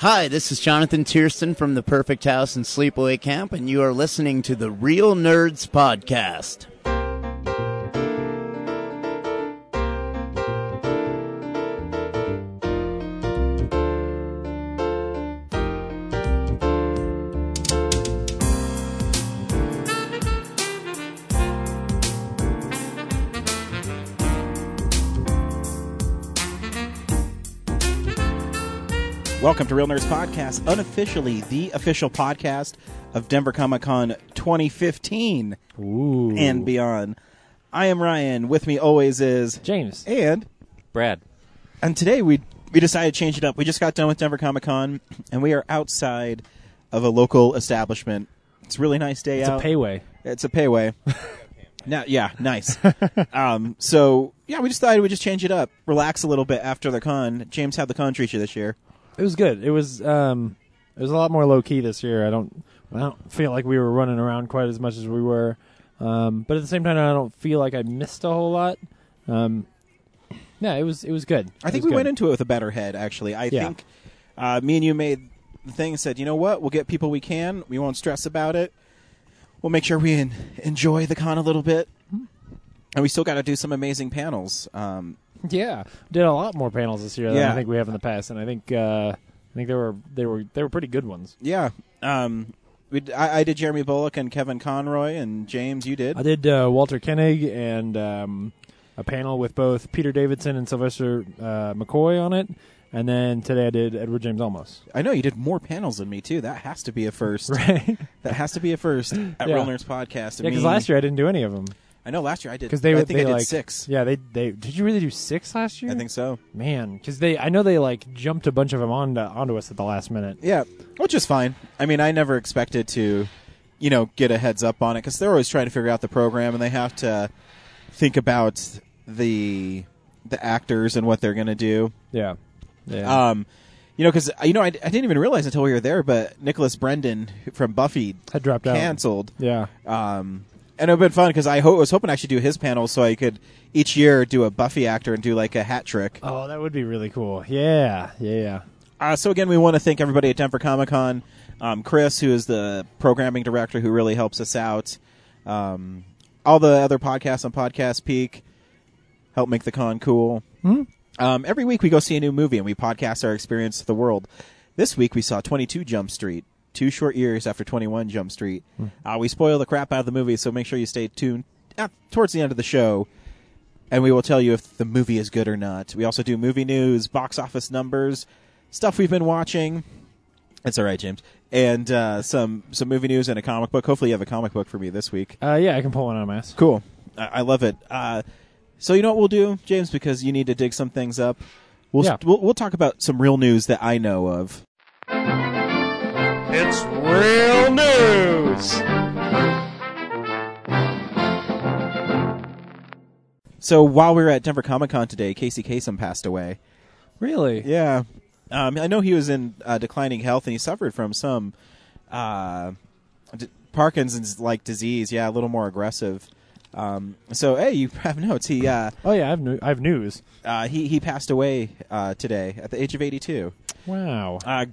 Hi, this is Jonathan Tiersten from the Perfect House and Sleepaway Camp, and you are listening to the Real Nerds Podcast. Welcome to Real Nerds Podcast, unofficially the official podcast of Denver Comic Con 2015 Ooh. and beyond. I am Ryan. With me always is James. and Brad. and today we we decided to change it up. We just got done with Denver Comic Con and we are outside of a local establishment. It's a really nice day It's out. It's a payway. It's a payway. now, yeah, nice. um, so yeah, we just thought we'd just change it up, relax a little bit after the con. James, how'd the con treat you this year? It was good. It was um it was a lot more low key this year. I don't I don't feel like we were running around quite as much as we were. Um but at the same time I don't feel like I missed a whole lot. Um yeah, it was it was good. I It think we good. went into it with a better head. Actually, I Yeah. think uh, me and you made the thing and said, you know what, we'll get people we can. We won't stress about it. We'll make sure we en- enjoy the con a little bit, and we still got to do some amazing panels. Um, Yeah. Did a lot more panels this year than Yeah. I think we have in the past and I think uh I think they were they were they were pretty good ones. yeah, um, we d- I, I did Jeremy Bulloch and Kevin Conroy, and James, you did. I did uh, Walter Koenig and um, a panel with both Peter Davidson and Sylvester uh, McCoy on it. And then today I did Edward James Olmos. I know you did more panels than me too. That has to be a first. Right? That has to be a first at Yeah. Real Nerds Podcast. Yeah, because last year I didn't do any of them. I know last year I did. Because they I think they I did like six. Yeah, they they did you really do six last year? I think so. Man, because they I know they like jumped a bunch of them onto onto us at the last minute. Yeah, which is fine. I mean, I never expected to, you know, get a heads up on it because they're always trying to figure out the program and they have to think about the the actors and what they're going to do. Yeah, yeah. Um, you know, because you know, I, I didn't even realize until we were there, but Nicholas Brendon from Buffy Had dropped out. canceled. Yeah, Um, and it would have been fun because I ho- was hoping I actually do his panel so I could each year do a Buffy actor and do like a hat trick. Oh, that would be really cool. Yeah, yeah, yeah. Uh, so again, we want to thank everybody at Denver Comic Con. Um, Chris, who is the programming director, who really helps us out. Um, all the other podcasts on Podcast Peak help make the con cool. Hmm? Um, every week we go see a new movie and we podcast our experience of the world. This week we saw 22 Jump Street, two short years after 21 Jump Street. Uh, we spoil the crap out of the movie, so make sure you stay tuned uh, towards the end of the show, and we will tell you if the movie is good or not. We also do movie news, box office numbers, stuff we've been watching. It's all right, James, and uh, some some movie news and a comic book. Hopefully, you have a comic book for me this week. Uh, yeah, I can pull one out of my ass. Cool. I, I love it. Uh, so you know what we'll do, James, because you need to dig some things up. We'll, Yeah. we'll we'll talk about some real news that I know of. It's real news. So while we were at Denver Comic Con today, Casey Kasem passed away. Really? Yeah, um, I know he was in uh, declining health and he suffered from some uh, d- Parkinson's like disease. Yeah, a little more aggressive. Um, so hey, you have notes. He uh, Oh yeah, I have new- I have news. uh, he he passed away uh, today at the age of eighty two. Wow. Uh,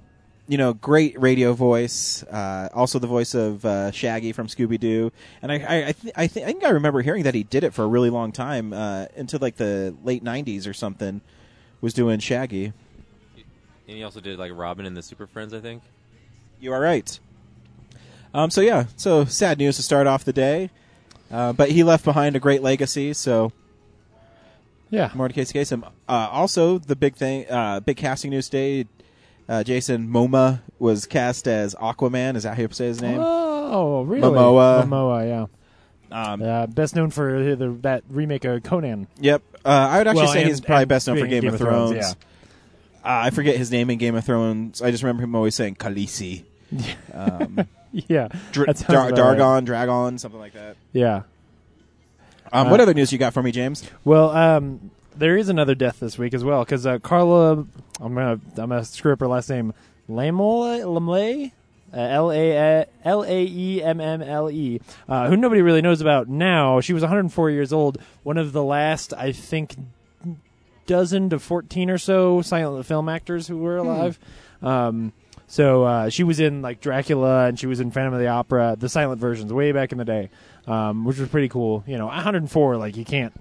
you know, great radio voice. Uh, also, the voice of uh, Shaggy from Scooby Doo. And I, I, I, th- I, th- I think I remember hearing that he did it for a really long time, uh, into like the late '90s or something. Was doing Shaggy. And he also did like Robin and the Super Friends, I think. You are right. Um, so yeah, so sad news to start off the day. Uh, but he left behind a great legacy. So Yeah. more to Casey Kasem. Uh, also, the big thing, uh, big casting news today. Uh, Jason Momoa was cast as Aquaman. Is that how you say his name? Oh, really? Momoa. Momoa, yeah. Um, Uh, best known for the, that remake of Conan. Yep. Uh, I would actually Well, say and- he's probably best known for being Game, of Thrones. yeah. Uh, I forget his name in Game of Thrones. I just remember him always saying Khaleesi. Um, Yeah. Dr- Dar- about right. Dargon, Dragon, something like that. Yeah. Um, Uh, what other news you got for me, James? Well, um, there is another death this week as well because uh, Carla, I'm gonna I'm gonna screw up her last name, Lamole, Lamle, uh, L A L A E M M L E, uh, who nobody really knows about now. She was 104 years old, one of the last, I think, dozen to 14 or so silent film actors who were alive. Um, so uh, she was in like Dracula and she was in Phantom of the Opera, the silent versions, way back in the day, um, which was pretty cool. You know, 104, like you can't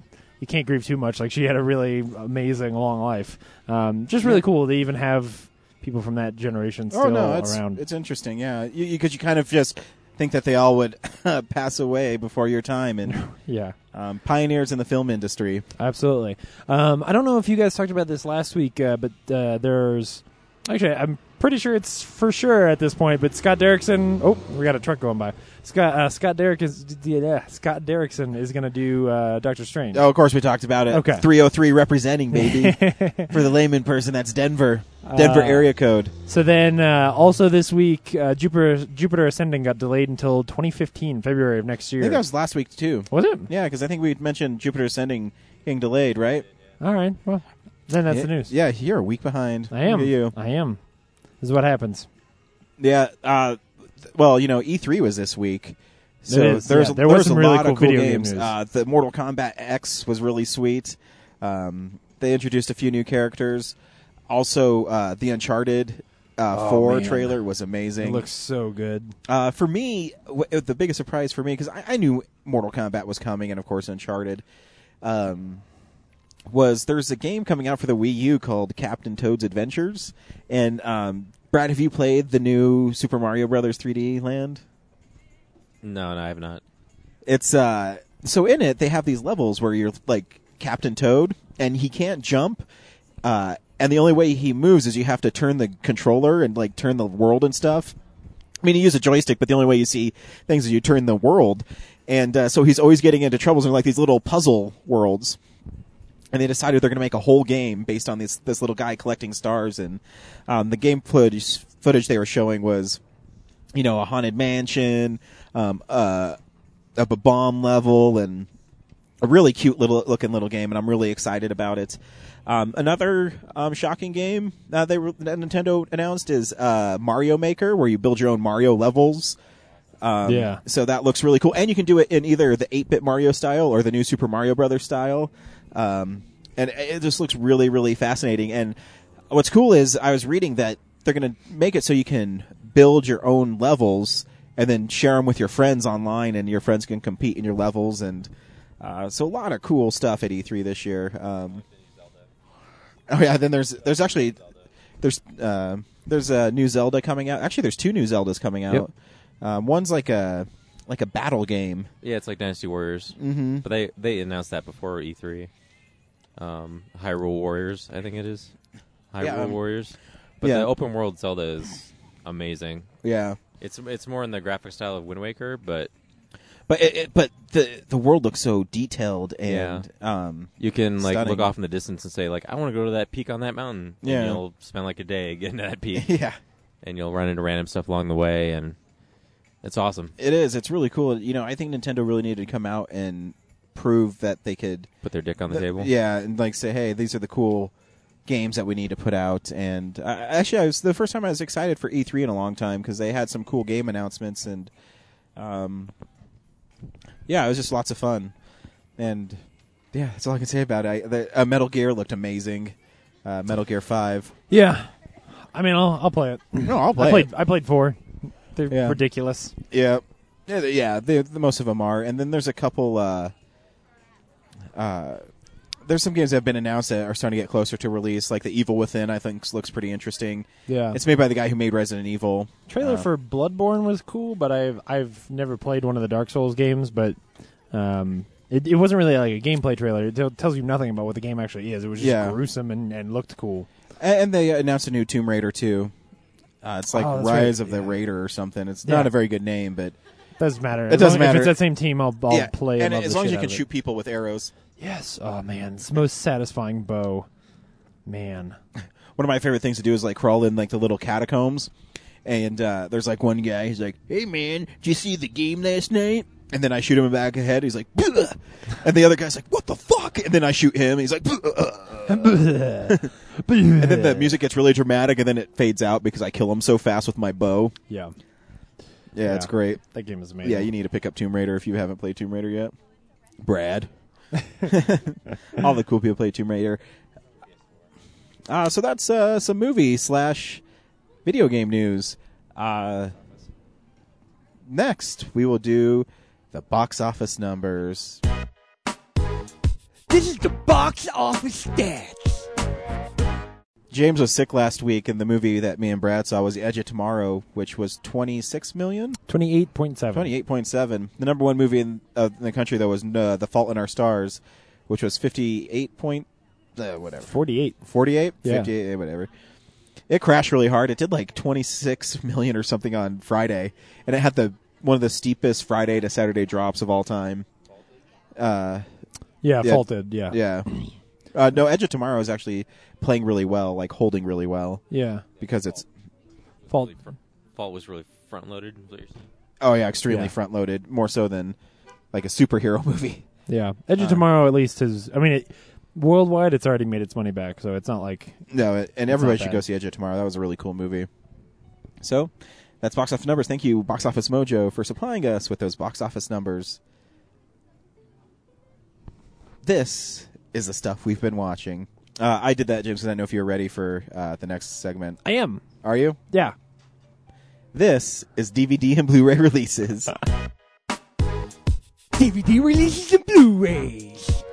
you can't grieve too much. Like she had a really amazing long life. Um, just really cool to even have people from that generation still oh no, it's around. it's interesting. Yeah, because you, 'cause you kind of just think that they all would pass away before your time and yeah. um, pioneers in the film industry. Absolutely. Um, I don't know if you guys talked about this last week, uh, but uh, there's actually I'm pretty sure it's for sure at this point. But Scott Derrickson. Oh, we got a truck going by. Scott uh, Scott Derrick is yeah, Scott Derrickson is going to do uh, Doctor Strange. Oh, of course, we talked about it. Okay. 303 representing, baby. For the layman person, that's Denver. Denver Uh, area code. So then, uh, also this week, uh, Jupiter Jupiter Ascending got delayed until 2015, February of next year. I think that was last week, too. was it? Yeah, because I think we mentioned Jupiter Ascending getting delayed, right? All right. Well, then that's yeah, the news. Yeah, you're a week behind. I am. You. I am. This is what happens. Yeah. Uh, well, you know, E3 was this week. So It there's yeah. There was there's some a really lot cool of cool video game games. news. Uh, the Mortal Kombat X was really sweet. Um, they introduced a few new characters. Also, uh, the Uncharted uh, Oh, 4 man. trailer was It amazing. looks so good. Uh, for me, w- the biggest surprise for me because I, I knew Mortal Kombat was coming, and of course Uncharted, um, was there's a game coming out for the Wii U called Captain Toad's Adventures. And um, Brad, have you played the new Super Mario Brothers 3D Land? No, no, I have not. It's uh, so in it they have these levels where you're like Captain Toad, and he can't jump. Uh, and the only way he moves is you have to turn the controller and like turn the world and stuff. I mean, you use a joystick, but the only way you see things is you turn the world. And uh, so he's always getting into troubles in like these little puzzle worlds. And they decided they're going to make a whole game based on this this little guy collecting stars. And um, the game footage footage they were showing was, you know, a haunted mansion, um, uh, a b- bomb level, and a really cute little looking little game. And I'm really excited about it. Um, another um, shocking game uh, they that Nintendo announced is uh, Mario Maker, where you build your own Mario levels. Um, Yeah. So that looks really cool, and you can do it in either the 8-bit Mario style or the new Super Mario Brothers style. Um, and it just looks really, really fascinating. And what's cool is I was reading that they're going to make it so you can build your own levels and then share them with your friends online, and your friends can compete in your levels. And uh, so a lot of cool stuff at E3 this year. Um, oh yeah, then there's there's actually there's uh, there's a new Zelda coming out. Actually, there's two new Zeldas coming out. Yep. Um, one's like a like a battle game. Yeah, it's like Dynasty Warriors. Mm-hmm. But they they announced that before E3. Um, Hyrule Warriors, I think it is. Hyrule Yeah, um, Warriors. But yeah. the open world Zelda is amazing. Yeah, It's it's more in the graphic style of Wind Waker, but but it, it, but the the world looks so detailed and um you can like Stunning. look off in the distance and say like, I want to go to that peak on that mountain. Yeah. And you'll spend like a day getting to that peak, yeah. and you'll run into random stuff along the way, and it's awesome. It is. It's really cool. You know, I think Nintendo really needed to come out and prove that they could Put their dick on the Th- table. Yeah, and like say, hey, these are the cool games that we need to put out. And uh, actually, I was the first time I was excited for E3 in a long time because they had some cool game announcements and, um, yeah, it was just lots of fun. And yeah, that's all I can say about it. I, the, uh, Metal Gear looked amazing. Uh, Metal Gear Five. Yeah. I mean, I'll I'll play it. No, I'll I played I played four. They're Yeah. ridiculous. Yeah, yeah, yeah. They, the most of them are, and then there's a couple. Uh, uh, there's some games that have been announced that are starting to get closer to release, like The Evil Within. I think looks pretty interesting. Yeah. It's made by the guy who made Resident Evil. Trailer Uh, for Bloodborne was cool, but I've I've never played one of the Dark Souls games, but um, it, it wasn't really like a gameplay trailer. It tell tells you nothing about what the game actually is. It was just Yeah. gruesome and, and looked cool. and, and they announced a new Tomb Raider too. Uh, it's like Oh, Rise right. of the Yeah. Raider or something. It's Yeah. not a very good name, but Doesn't matter. It As doesn't matter. If it's that same team, I'll, I'll yeah, play. And as long as you can shoot people with arrows. Yes. Oh man, it's the most satisfying bow. Man. one of my favorite things to do is like crawl in like the little catacombs and uh, there's like one guy he's like hey man did you see the game last night and then i shoot him in the back of the head he's like "Bleh." and the other guy's like what the fuck and then i shoot him he's like "Bleh." and then the music gets really dramatic and then it fades out because i kill him so fast with my bow Yeah. yeah, it's great That game is amazing. yeah you need to pick up tomb raider if you haven't played tomb raider yet brad all the cool people play tomb raider uh, so that's uh, some movie slash video game news. Uh, next, we will do the box office numbers. This is the box office stats. James was sick last week, and the movie that me and Brad saw was The Edge of Tomorrow, which was 26 million? Twenty-eight point seven. 28.7. The number one movie in, uh, in the country, though, was uh, The Fault in Our Stars, which was 58 point... Uh, whatever. Forty-eight. 48? Yeah. 58, eh, whatever. It crashed really hard. It did like 26 million or something on Friday, and it had the one of the steepest Friday to Saturday drops of all time. Uh, Yeah, Yeah. faulted. Yeah. yeah. Uh, no, Edge of Tomorrow is actually playing really well, like holding really well, Yeah. because it's Fault. Really fr- Fault was really front loaded. oh yeah, extremely Yeah. front loaded, more so than like a superhero movie. Yeah. Edge of Uh, Tomorrow at least is. I mean, it, worldwide, it's already made its money back, so it's not like. No, it- and everybody should bad. go see Edge of Tomorrow. That was a really cool movie. So, that's box office numbers. Thank you, Box Office Mojo, for supplying us with those box office numbers. This is the stuff we've been watching. Uh, I did that, James, because I know if you're ready for uh, the next segment. I am. Are you? Yeah. This is DVD and Blu-ray releases. DVD releases and Blu-rays.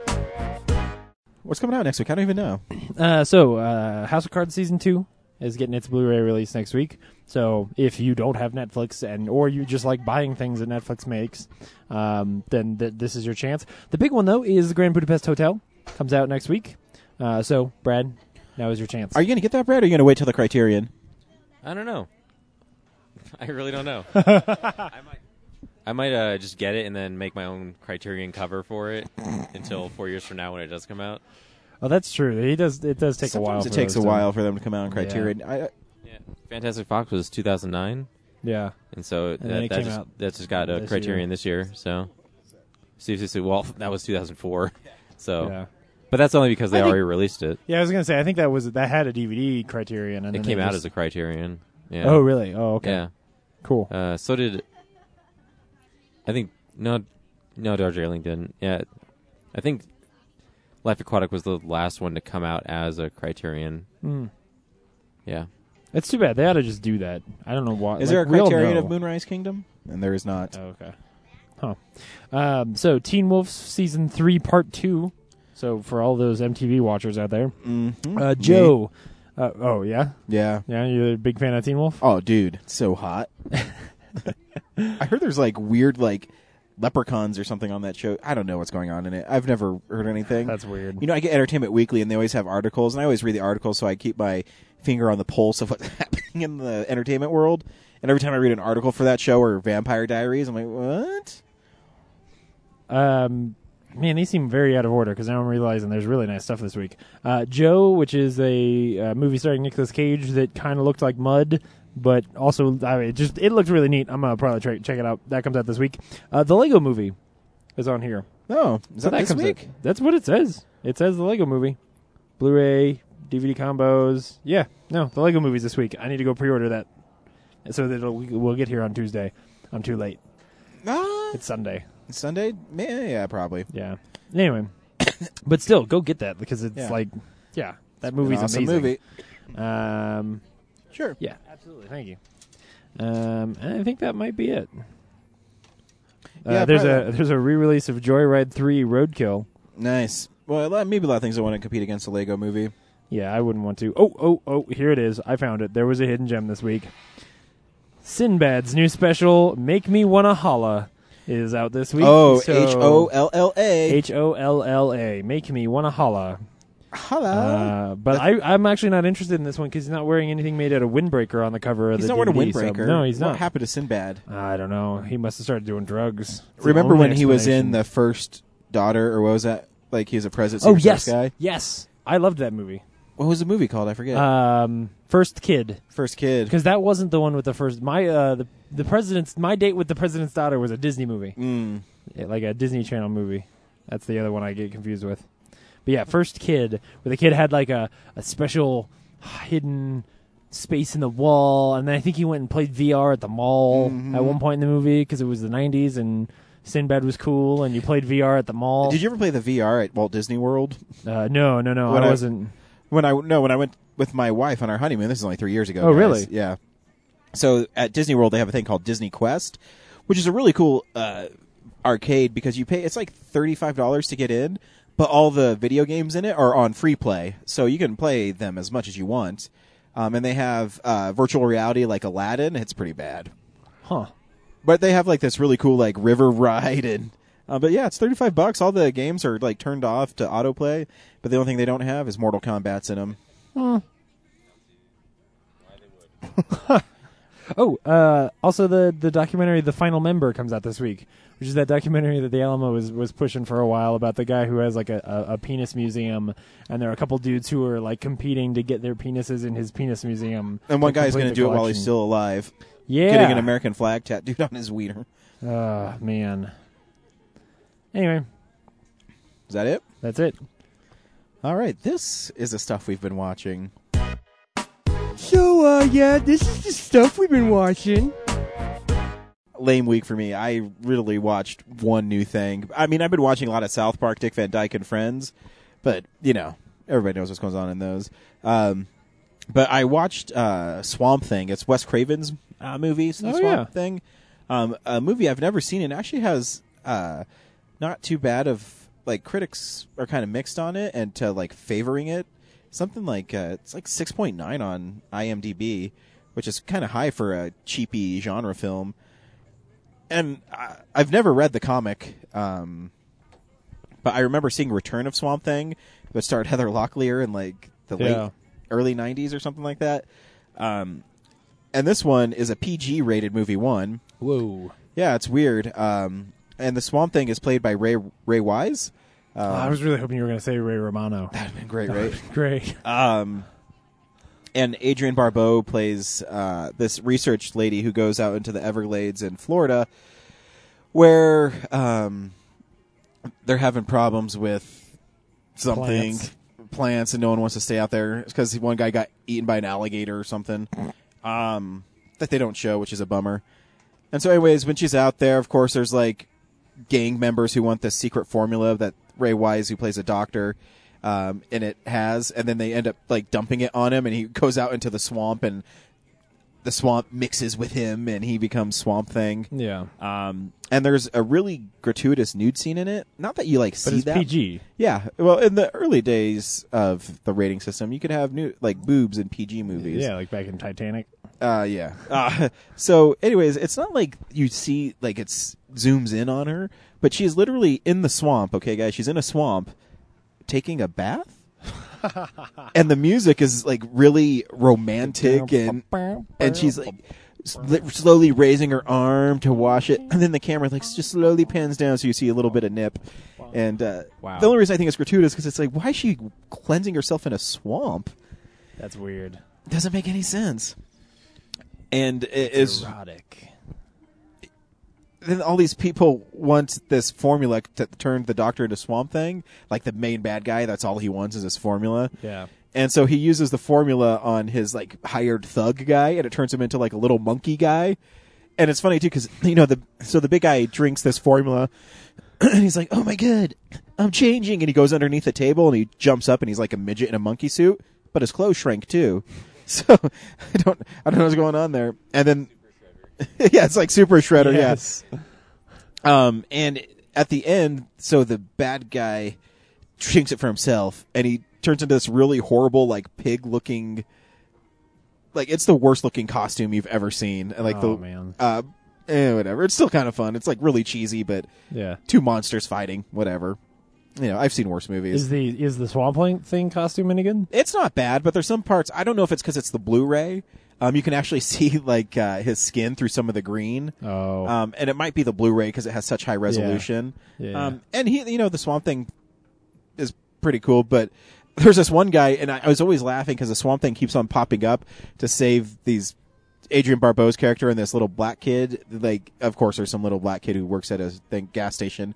What's coming out next week? I don't even know. Uh, so, uh, House of Cards season two is getting its Blu-ray release next week. So, if you don't have Netflix and or you just like buying things that Netflix makes, um, then th- this is your chance. The big one though is the Grand Budapest Hotel comes out next week. Uh, so, Brad, now is your chance. Are you going to get that, Brad, or are you going to wait till the Criterion? I don't know. I really don't know. I might, I might uh, just get it and then make my own Criterion cover for it until four years from now when it does come out. oh, that's true. He does. It does take a while. Sometimes it for takes a those to- while for them to come out on Criterion. I, Yeah, Fantastic Fox was 2009, Yeah. and so then that, that just, that just got a this Criterion year. this year. So, seriously, well, that was 2004. So, Yeah. But that's only because they I think- already released it. Yeah, I was gonna say. I think that was that had a DVD Criterion, and It came they out just- as a Criterion. Yeah. Oh, really? Oh, okay. Yeah. Cool. Uh, so did I think no no Darjeeling didn't. Yeah, I think Life Aquatic was the last one to come out as a Criterion. Mm. Yeah, It's too bad. They ought to just do that. I don't know why. is like, there a we Criterion of Moonrise Kingdom? And there is not. Oh, okay. Huh. Um, so Teen Wolf season three, part two. So for all those MTV watchers out there, Mm-hmm. uh, Joe. Uh, oh yeah, Yeah. yeah. You're a big fan of Teen Wolf. Oh, dude, so hot. I heard there's like weird like leprechauns or something on that show. I don't know what's going on in it. I've never heard anything. That's weird. you know, I get Entertainment Weekly, and they always have articles, and I always read the articles, so I keep my finger on the pulse of what's happening in the entertainment world. And every time I read an article for that show or Vampire Diaries, I'm like, what? Um, man, these seem very out of order because now I'm realizing there's really nice stuff this week. Uh, Joe, which is a uh, movie starring Nicolas Cage that kind of looked like mud, but also I mean, it just it looked really neat. I'm gonna probably try, check it out. That comes out this week. Uh, the Lego Movie is on here. Oh, is So that, this comes week? out- That's what it says. It says the Lego Movie, Blu-ray, DVD combos. Yeah, no, the Lego Movie's this week. I need to go pre-order that so that we'll get here on Tuesday. I'm too late. Ah, It's Sunday. Sunday? Yeah, yeah, probably. Yeah. Anyway, but still, go get that because it's Yeah. like, yeah, that An movie's awesome amazing. movie. Um, Sure. yeah, absolutely. Thank you. Um, and I think that might be it. Uh, Yeah, there's probably. a there's a re-release of Joyride Three Roadkill. Nice. Well, a lot- maybe a lot of things I want to compete against the Lego movie. Yeah, I wouldn't want to. Oh, oh, oh! Here it is. I found it. There was a hidden gem this week. Sinbad's new special, "Make Me Wanna Holla," is out this week. Oh, So- H O L L A. H O L L A. Make me wanna holla. Holla. Uh, but I, I'm actually not interested in this one because he's not wearing anything made out of windbreaker on the cover of he's the not wearing a DVD, so- windbreaker. no, he's what not. happened to Sinbad? I don't know. He must have started doing drugs. It's Remember when he was in the first daughter, or what was that? Like he was a president. Oh yes, guy. yes. I loved that movie. What was the movie called? I forget. Um, First Kid, First kid. because that wasn't the one with the first. My uh, the the president's my date with the president's daughter was a Disney movie, Mm. Yeah, like a Disney Channel movie. That's the other one I get confused with. But yeah, First Kid, where the kid had like a, a special hidden space in the wall, and then I think he went and played VR at the mall Mhm. at one point in the movie because it was the '90s and Sinbad was cool, and you played VR at the mall. Did you ever play the VR at Walt Disney World? Uh, no, no, no, When I I- wasn't. When I no, when I went with my wife on our honeymoon. This is only three years ago. Oh, guys. really? Yeah. So at Disney World, they have a thing called Disney Quest, which is a really cool uh, arcade because you pay. It's like thirty five dollars to get in, but all the video games in it are on free play, so you can play them as much as you want. Um, and they have uh, virtual reality like Aladdin. It's pretty bad, Huh. but they have like this really cool like river ride and. Uh, but yeah, it's thirty five bucks. All the games are like turned off to autoplay, but the only thing they don't have is Mortal Kombat's in them. Oh, uh, also the the documentary "The Final Member" comes out this week, which is that documentary that the Alamo was was pushing for a while about the guy who has like a, a, a penis museum, and there are a couple dudes who are like competing to get their penises in his penis museum. And one to guy's going to the do it while he's still alive, yeah, getting an American flag tattooed on his wiener. Oh man. Anyway, Is that it? that's it. All right, this is the stuff we've been watching. So, uh, yeah, this is the stuff we've been watching. Lame week for me. I really watched one new thing. I mean, I've been watching a lot of South Park, Dick Van Dyke and Friends, but you know, everybody knows what's going on in those. Um, but I watched uh, Swamp Thing. It's Wes Craven's uh, movie, so Oh, Swamp yeah. Thing. Um, a movie I've never seen and actually has uh, not too bad of like critics are kind of mixed on it and to like favoring it. Something like uh, it's like six point nine on IMDb, which is kind of high for a cheapy genre film. And I, I've never read the comic, um, but I remember seeing Return of Swamp Thing that starred Heather Locklear in like the Yeah. late early '90s or something like that. Um, and this one is a PG rated movie one. Whoa. Yeah, it's weird. Um, and the Swamp Thing is played by Ray Ray Wise. Um, I was really hoping you were going to say Ray Romano. that'd been great, right? Great. Um, and Adrienne Barbeau plays uh, this research lady who goes out into the Everglades in Florida, where um, they're having problems with something Plants. plants, and no one wants to stay out there because one guy got eaten by an alligator or something. Um, that they don't show, which is a bummer. And so, anyways, when she's out there, of course, there's like gang members who want this secret formula that Ray Wise, who plays a doctor, um, and it has, and then they end up like dumping it on him, and he goes out into the swamp, and the swamp mixes with him, and he becomes Swamp Thing. Yeah. Um, and there's a really gratuitous nude scene in it. Not that you like But see it's that. PG. Yeah. Well, in the early days of the rating system, you could have new like boobs in PG movies. Yeah, like back in Titanic. Uh, yeah. Uh, so, anyways, it's not like you see like it's zooms in on her, but she's literally in the swamp. Okay, guys, she's in a swamp taking a bath, and the music is like really romantic and and she's like slowly raising her arm to wash it, and then the camera like just slowly pans down so you see a little bit of nip. And uh, Wow. the only reason I think it's gratuitous because it's like, why is she cleansing herself in a swamp? That's weird. Doesn't make any sense. And it is erotic. Then all these people want this formula to turn the doctor into Swamp Thing, like the main bad guy. That's all he wants is this formula. Yeah. And so he uses the formula on his like hired thug guy, and it turns him into like a little monkey guy. And it's funny too because you know the so the big guy drinks this formula, and he's like, "Oh my god, I'm changing!" And he goes underneath the table and he jumps up and he's like a midget in a monkey suit, but his clothes shrank too. So I don't I don't know what's going on there. And then yeah, it's like Super Shredder. Yes. Yeah. Um, and at the end, so the bad guy drinks it for himself, and he turns into this really horrible, like pig looking. Like it's the worst looking costume you've ever seen, and like Oh, the man. uh, eh, whatever. It's still kind of fun. It's like really cheesy, but Yeah. two monsters fighting, whatever. You know, I've seen worse movies. Is the is the swamp Thing- thing costume any good? it's not bad, but there's some parts. I don't know if it's because it's the Blu-ray. Um, you can actually see like uh, his skin through some of the green. Oh. Um, and it might be the Blu-ray because it has such high resolution. Yeah. Um, and he, you know, the Swamp Thing is pretty cool, but there's this one guy, and I, I was always laughing because the Swamp Thing keeps on popping up to save these Adrienne Barbeau's character and this little black kid. Like, of course, there's some little black kid who works at a thing, gas station.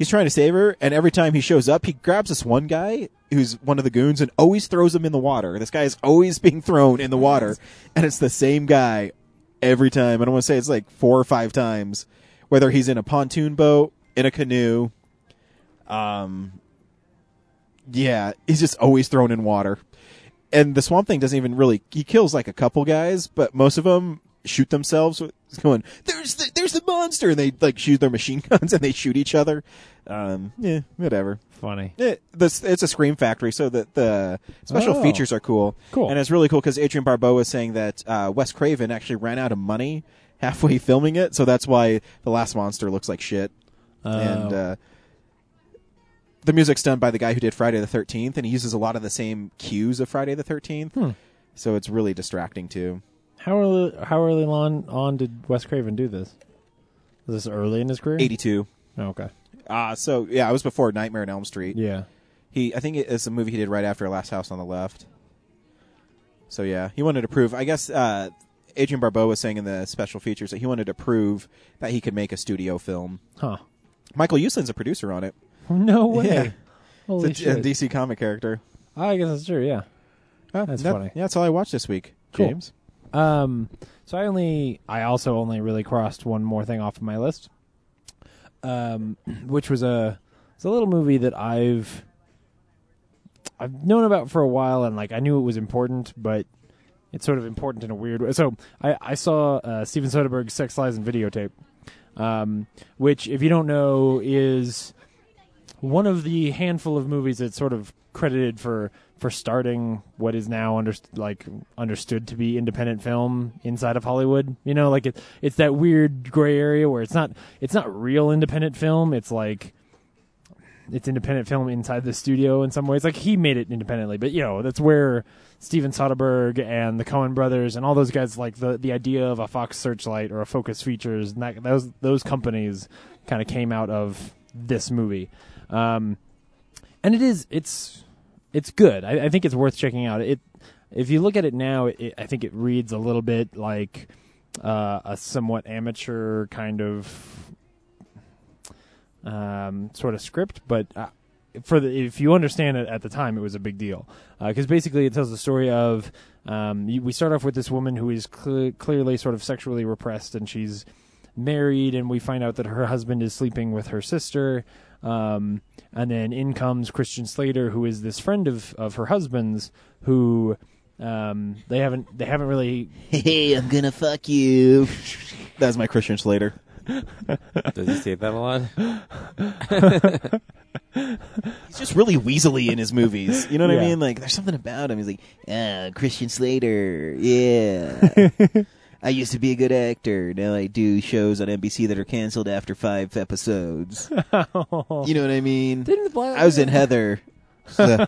He's trying to save her, and every time he shows up, he grabs this one guy who's one of the goons and always throws him in the water. This guy is always being thrown in the water, and it's the same guy every time. I don't want to say it's like four or five times, whether he's in a pontoon boat, in a canoe. Um, yeah, he's just always thrown in water. and the Swamp Thing doesn't even really. He kills like a couple guys, but most of them shoot themselves. It's going, there's the there's the monster, and they like shoot their machine guns and they shoot each other. Um, yeah, whatever. Funny. It, this, it's a Scream Factory, so that the special Oh. features are cool. Cool. and it's really cool because Adrienne Barbeau was saying that uh, Wes Craven actually ran out of money halfway filming it, so that's why the last monster looks like shit. and Oh. uh, the music's done by the guy who did Friday the Thirteenth, and he uses a lot of the same cues of Friday the Thirteenth. Hmm. So it's really distracting too. How early? How early on, on did Wes Craven do this? Was this early in his career? Eighty-two. Oh, okay. Uh, so yeah, it was before Nightmare on Elm Street. Yeah. He, I think it's a movie he did right after Last House on the Left. So yeah, he wanted to prove. I guess uh, Adrienne Barbeau was saying in the special features that he wanted to prove that he could make a studio film. Huh. Michael Uslan's a producer on it. No way. Yeah. Holy It's a, a. DC comic character. I guess that's true. Yeah. That's that- funny. Yeah, that's all I watched this week. Cool. James. Um, so I only, I also only really crossed one more thing off of my list, um, which was a, it's a little movie that I've, I've known about for a while, and like I knew it was important, but it's sort of important in a weird way. So I, I saw uh, Steven Soderbergh's Sex, Lies, and Videotape, um, which, if you don't know, is one of the handful of movies that's sort of credited for for starting what is now under, like understood to be independent film inside of Hollywood. You know, like it, it's that weird gray area where it's not it's not real independent film. It's like it's independent film inside the studio in some ways. Like he made it independently, but you know that's where Steven Soderbergh and the Coen Brothers and all those guys like the the idea of a Fox Searchlight or a Focus Features that, those those companies kind of came out of this movie, um, and it is it's it's good. I, I think it's worth checking out. It if you look at it now, it, I think it reads a little bit like uh, a somewhat amateur kind of um, sort of script, but uh, for the if you understand it at the time, it was a big deal because basically it tells the story of um, you, we start off with this woman who is cle clearly sort of sexually repressed, and she's married, and we find out that her husband is sleeping with her sister. Um, and then in comes Christian Slater, who is this friend of, of her husband's, who um, they haven't they haven't really Hey, I'm gonna fuck you. That's my Christian Slater. Does he say that a lot? He's just really weaselly in his movies. You know what I mean? Like, there's something about him. He's like, ah, Christian Slater. Yeah. I used to be a good actor. Now I do shows on NBC that are canceled after five episodes. you know what I mean? didn't the Black I was in Heather. So-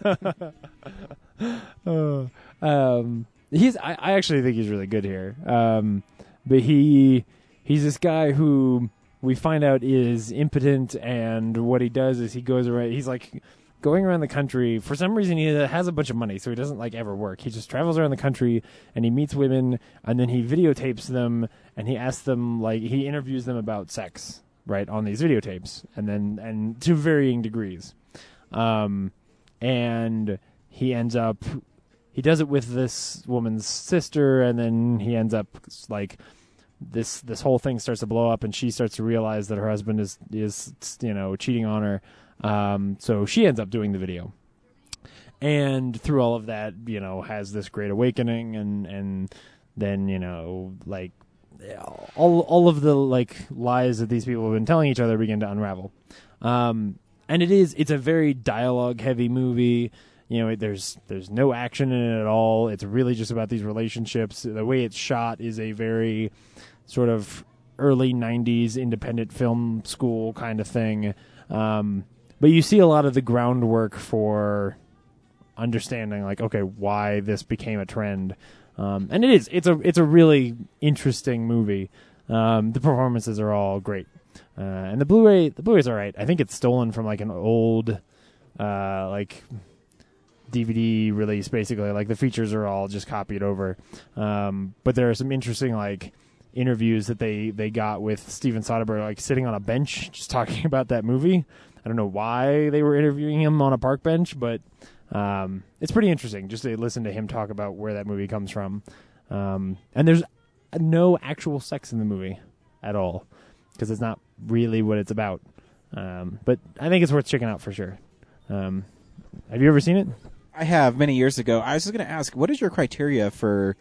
Uh, um, he's I, I actually think he's really good here. Um, but he he's this guy who we find out is impotent, and what he does is he goes around. He's like going around the country. For some reason, he has a bunch of money, so he doesn't like ever work. He just travels around the country and he meets women, and then he videotapes them, and he asks them like he interviews them about sex, right, on these videotapes, and then and to varying degrees. Um, and he ends up he does it with this woman's sister and then he ends up like this this whole thing starts to blow up and she starts to realize that her husband is is you know cheating on her um, so she ends up doing the video. And through all of that you know has this great awakening and and then you know like all all of the like lies that these people have been telling each other begin to unravel. Um, and it is it's a very dialogue heavy movie. You know there's there's no action in it at all. It's really just about these relationships. The way it's shot is a very sort of early 90s independent film school kind of thing. Um, but you see a lot of the groundwork for understanding like okay why this became a trend um, and it is it's a it's a really interesting movie um, the performances are all great uh, and the blu-ray the blu-ray's all right i think it's stolen from like an old uh, like DVD release, basically. Like the features are all just copied over. Um, but there are some interesting like interviews that they they got with Steven Soderbergh, like sitting on a bench, just talking about that movie. I don't know why they were interviewing him on a park bench, but um, it's pretty interesting just to listen to him talk about where that movie comes from. Um, and there's no actual sex in the movie at all because it's not really what it's about. Um, but I think it's worth checking out for sure. Um, have you ever seen it? I have many years ago. I was just going to ask, what is your criteria for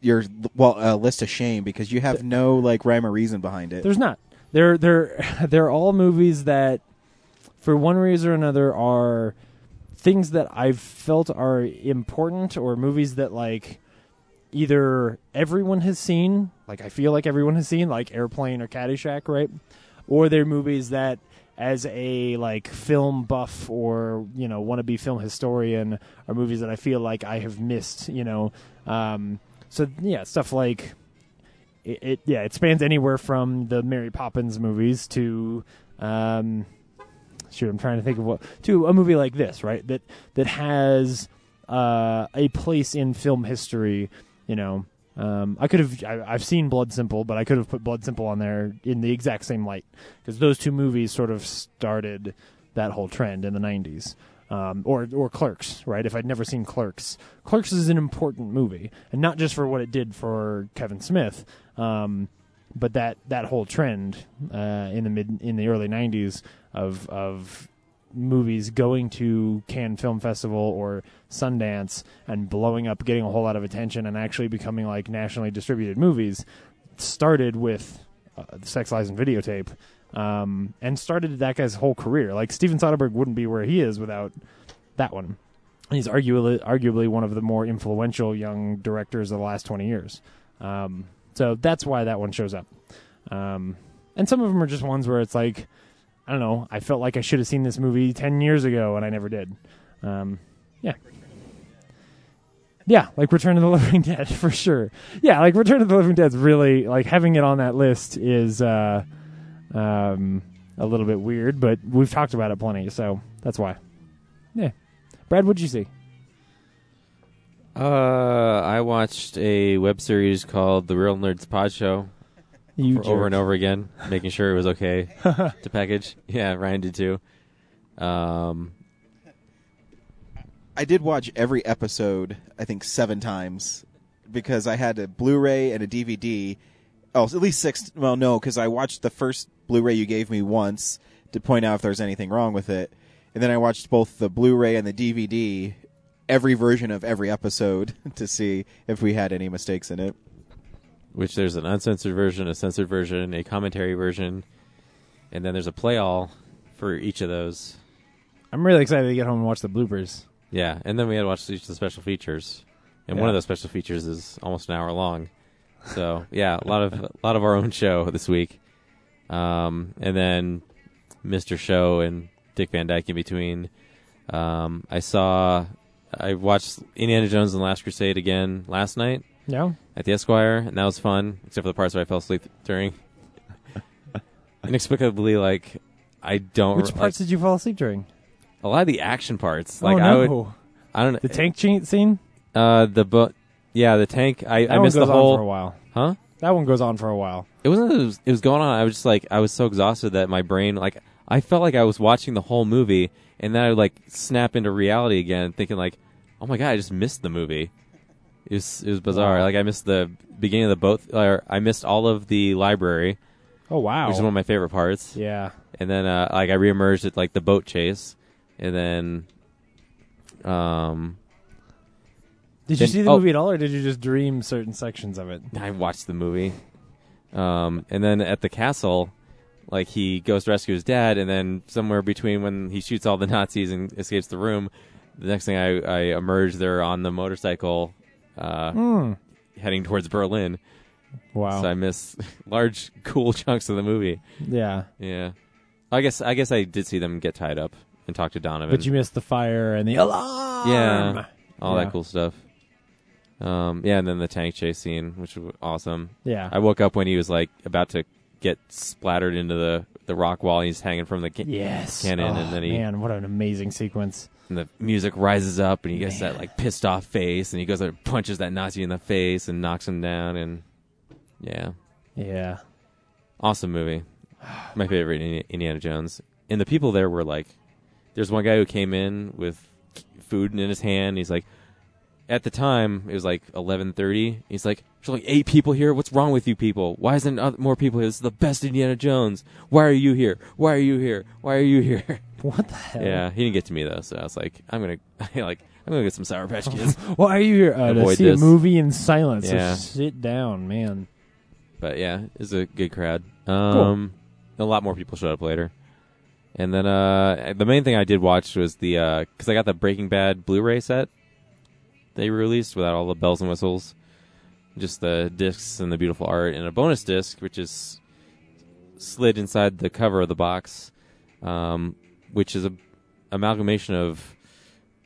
your well uh, list of shame? Because you have no like rhyme or reason behind it. There's not. They're they're they're all movies that, for one reason or another, are things that I've felt are important, or movies that like either everyone has seen, like I feel like everyone has seen, like Airplane or Caddyshack, right? Or they're movies that, as a like film buff or you know wannabe film historian, are movies that I feel like I have missed. You know, um, so yeah, stuff like it, it yeah it spans anywhere from the Mary Poppins movies to um shoot I'm trying to think of what to a movie like this right? That that has uh a place in film history you know? Um I could have I, I've seen Blood Simple but I could have put Blood Simple on there in the exact same light because those two movies sort of started that whole trend in the 90s um, or or Clerks, right? If I'd never seen Clerks, Clerks is an important movie, and not just for what it did for Kevin Smith, um, but that that whole trend uh, in the mid in the early '90s of of movies going to Cannes Film Festival or Sundance and blowing up, getting a whole lot of attention, and actually becoming like nationally distributed movies, started with uh, Sex Lies and Videotape, um, and started that guy's whole career. Like Steven Soderbergh wouldn't be where he is without that one. He's arguably arguably one of the more influential young directors of the last twenty years. Um, so that's why that one shows up. Um, and some of them are just ones where it's like, I don't know, I felt like I should have seen this movie ten years ago and I never did. Um, yeah. Yeah, like Return of the Living Dead for sure. Yeah, like Return of the Living Dead's really like having it on that list is uh, um, a little bit weird, but we've talked about it plenty, so that's why. Yeah, Brad, what'd you see? Uh, I watched a web series called The Real Nerds Pod Show You for over and over again, making sure it was okay to package. Yeah, Ryan did too. Um, I did watch every episode, I think seven times, because I had a Blu-ray and a DVD. Oh, at least six. Well, no, because I watched the first Blu-ray you gave me once to point out if there's anything wrong with it, and then I watched both the Blu-ray and the DVD, every version of every episode to see if we had any mistakes in it. Which there's an uncensored version, a censored version, a commentary version, and then there's a play all for each of those. I'm really excited to get home and watch the bloopers. Yeah, and then we had to watch each of the special features, and one of those special features is almost an hour long. So yeah, a lot of a lot of our own show this week, um, and then Mr. Show and Dick Van Dyke in between. Um, I saw, I watched Indiana Jones and the Last Crusade again last night Yeah, at the Esquire, and that was fun, except for the parts where I fell asleep during. Inexplicably, like I don't. which like, parts did you fall asleep during? a lot of the action parts, like oh I no, would, I don't know the tank che- scene. Uh, the boat. Yeah, the tank. I, That I one missed goes the on whole. for a while. Huh? That one goes on for a while. It wasn't. It was, it was going on. I was just like, I was so exhausted that my brain, like, I felt like I was watching the whole movie, and then I would like snap into reality again, thinking like, oh my god, I just missed the movie. It was it was bizarre. Like I missed the beginning of the boat. Or I missed all of the library, Oh wow. which is one of my favorite parts. yeah. And then uh, like I reemerged at like the boat chase, and then, um, Did you Then- see the oh. movie at all, or did you just dream certain sections of it? I watched the movie. Um, and then at the castle, like he goes to rescue his dad, and then somewhere between when he shoots all the Nazis and escapes the room, the next thing I, I emerge, they're on the motorcycle, uh, Hmm. heading towards Berlin. Wow. So I miss large, cool chunks of the movie. yeah. Yeah, I guess I guess I did see them get tied up and talk to Donovan. But you missed the fire and the alarm. Yeah. all Yeah. that cool stuff. Um, yeah, and then the tank chase scene, which was awesome. Yeah. I woke up when he was like about to get splattered into the, the rock wall. And he's hanging from the ca- yes. cannon, Oh, and then he man, what an amazing sequence. And the music rises up, and he gets Man. that like pissed off face, and he goes and punches that Nazi in the face and knocks him down, and yeah, Yeah. awesome movie. My favorite Indiana Jones, and the people there were like, there's one guy who came in with food in his hand. He's like, at the time it was like 11:30. He's like, there's only eight people here. What's wrong with you people? Why isn't more people here? This is the best Indiana Jones. Why are you here? Why are you here? Why are you here? What the hell? yeah, he didn't get to me though, so I was like, I'm gonna like, I'm gonna get some Sour Patch Kids. Why are you here uh, to Avoid see this. a movie in silence? So Yeah. sit down, man. but yeah, it's a good crowd. Um, a lot more people showed up later. And then uh, the main thing I did watch was the because I got the Breaking Bad Blu-ray set they released without all the bells and whistles, just the discs and the beautiful art, and a bonus disc which is slid inside the cover of the box, um, which is a amalgamation of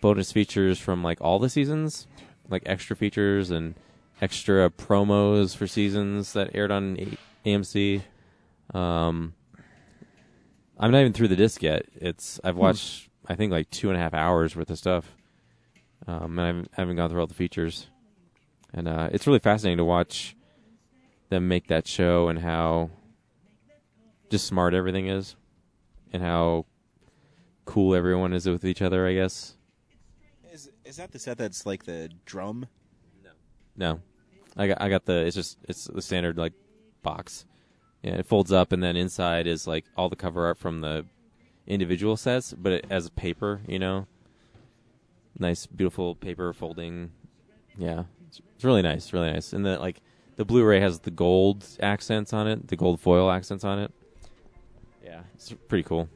bonus features from like all the seasons, like extra features and extra promos for seasons that aired on A- AMC. Um, I'm not even through the disc yet. It's I've watched I think like two and a half hours worth of stuff, um, and I haven't, haven't gone through all the features. And uh, it's really fascinating to watch them make that show and how just smart everything is, and how cool everyone is with each other. I guess. Is is that the set that's like the drum? No, No. I got I got the it's just it's the standard like box. Yeah, it folds up and then inside is like all the cover art from the individual sets, but it as paper, you know. Nice, beautiful paper folding. Yeah, it's, it's really nice, really nice. And then like the Blu-ray has the gold accents on it, the gold foil accents on it. Yeah, it's pretty cool.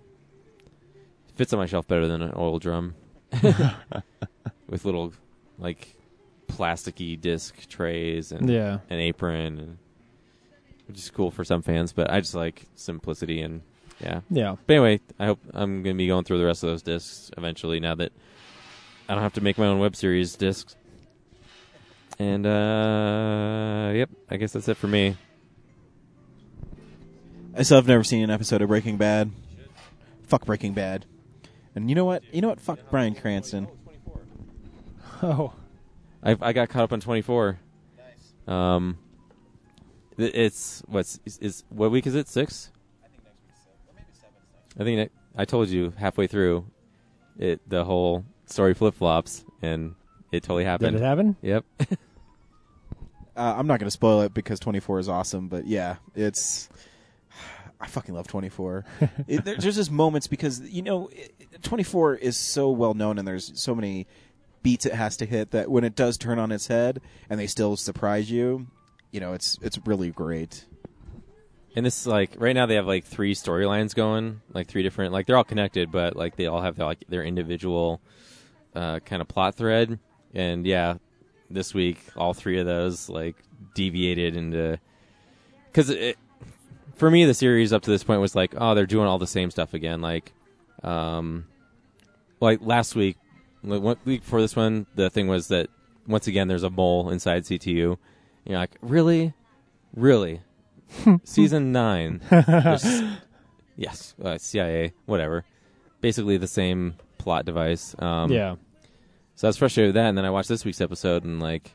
Fits on my shelf better than an oil drum, with little like plasticky disc trays and Yeah. an apron, and, which is cool for some fans. But I just like simplicity and yeah. Yeah. But anyway, I hope I'm going to be going through the rest of those discs eventually. Now that I don't have to make my own web series discs. And uh, yep, I guess that's it for me. I still have never seen an episode of Breaking Bad. Fuck Breaking Bad. And you know what? You know what? Fuck Bryan Cranston. Oh. I I got caught up on 24. Nice. Um, th- it's what's is, is what week is it? Six. I think ne- I think I told you halfway through, it the whole story flip flops and it totally happened. Did it happen? Yep. Uh, I'm not going to spoil it because 24 is awesome, but yeah, it's. I fucking love 24. it, there, there's just moments because you know, it, 24 is so well known, and there's so many beats it has to hit that when it does turn on its head and they still surprise you, you know, it's it's really great. And this like right now they have like three storylines going, like three different like they're all connected, but like they all have their, like their individual uh, kind of plot thread. And yeah, this week all three of those like deviated into because it for me the series up to this point was like oh they're doing all the same stuff again. Like um like last week like, one week before this one the thing was that once again there's a mole inside CTU you're like really? Really? Season nine. Yes uh, CIA whatever. Basically the same plot device. Um yeah. so I was frustrated with that, and then I watched this week's episode, and like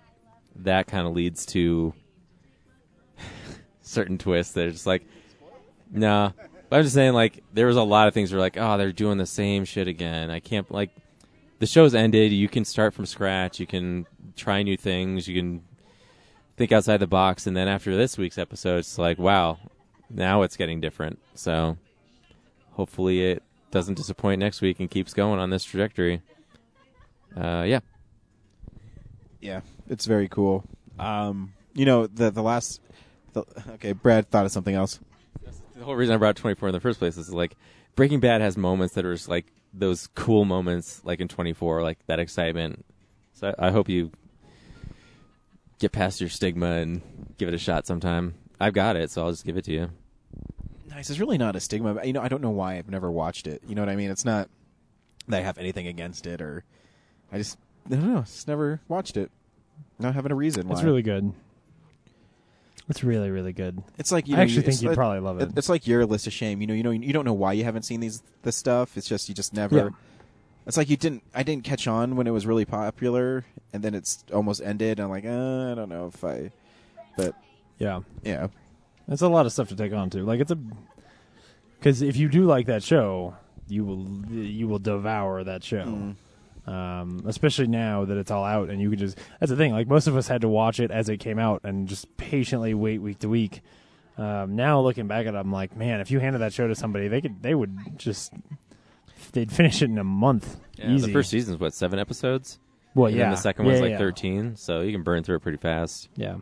that kind of leads to certain twists that are just like, nah. But I'm just saying, like, there was a lot of things where like, oh, they're doing the same shit again. I can't like, the show's ended. You can start from scratch. You can try new things. You can think outside the box, and then after this week's episode, it's like, wow, now it's getting different. So hopefully it doesn't disappoint next week and keeps going on this trajectory. Uh, yeah. Yeah, it's very cool. Um, you know, the the last. The, okay, Brad thought of something else. The whole reason I brought 24 in the first place is like Breaking Bad has moments that are just like those cool moments, like in 24, like that excitement. So I, I hope you get past your stigma and give it a shot sometime. I've got it, so I'll just give it to you. Nice. It's really not a stigma. You know, I don't know why I've never watched it. You know what I mean? It's not that I have anything against it, or I just I don't know. Just never watched it. Not having a reason. Why. It's really good. It's really, really good. It's like you I know, actually you- think you'd like- probably love it. It's like your list of shame. You know, you know, you don't know why you haven't seen these this stuff. It's just you just never. Yeah. It's like you didn't. I didn't catch on when it was really popular, and then it's almost ended. And I'm like, uh, I don't know if I. But Yeah. yeah, It's a lot of stuff to take on too. Like it's a because if you do like that show, you will you will devour that show. Mm. Um, especially now that it's all out and you can just that's the thing. Like most of us had to watch it as it came out and just patiently wait week to week. Um, now looking back at it, I'm like, man, if you handed that show to somebody, they could they would just they'd finish it in a month. Yeah, Easy. The first season's what seven episodes. Well, and yeah. then the second Yeah, one's like yeah. 13, so you can burn through it pretty fast. Yeah.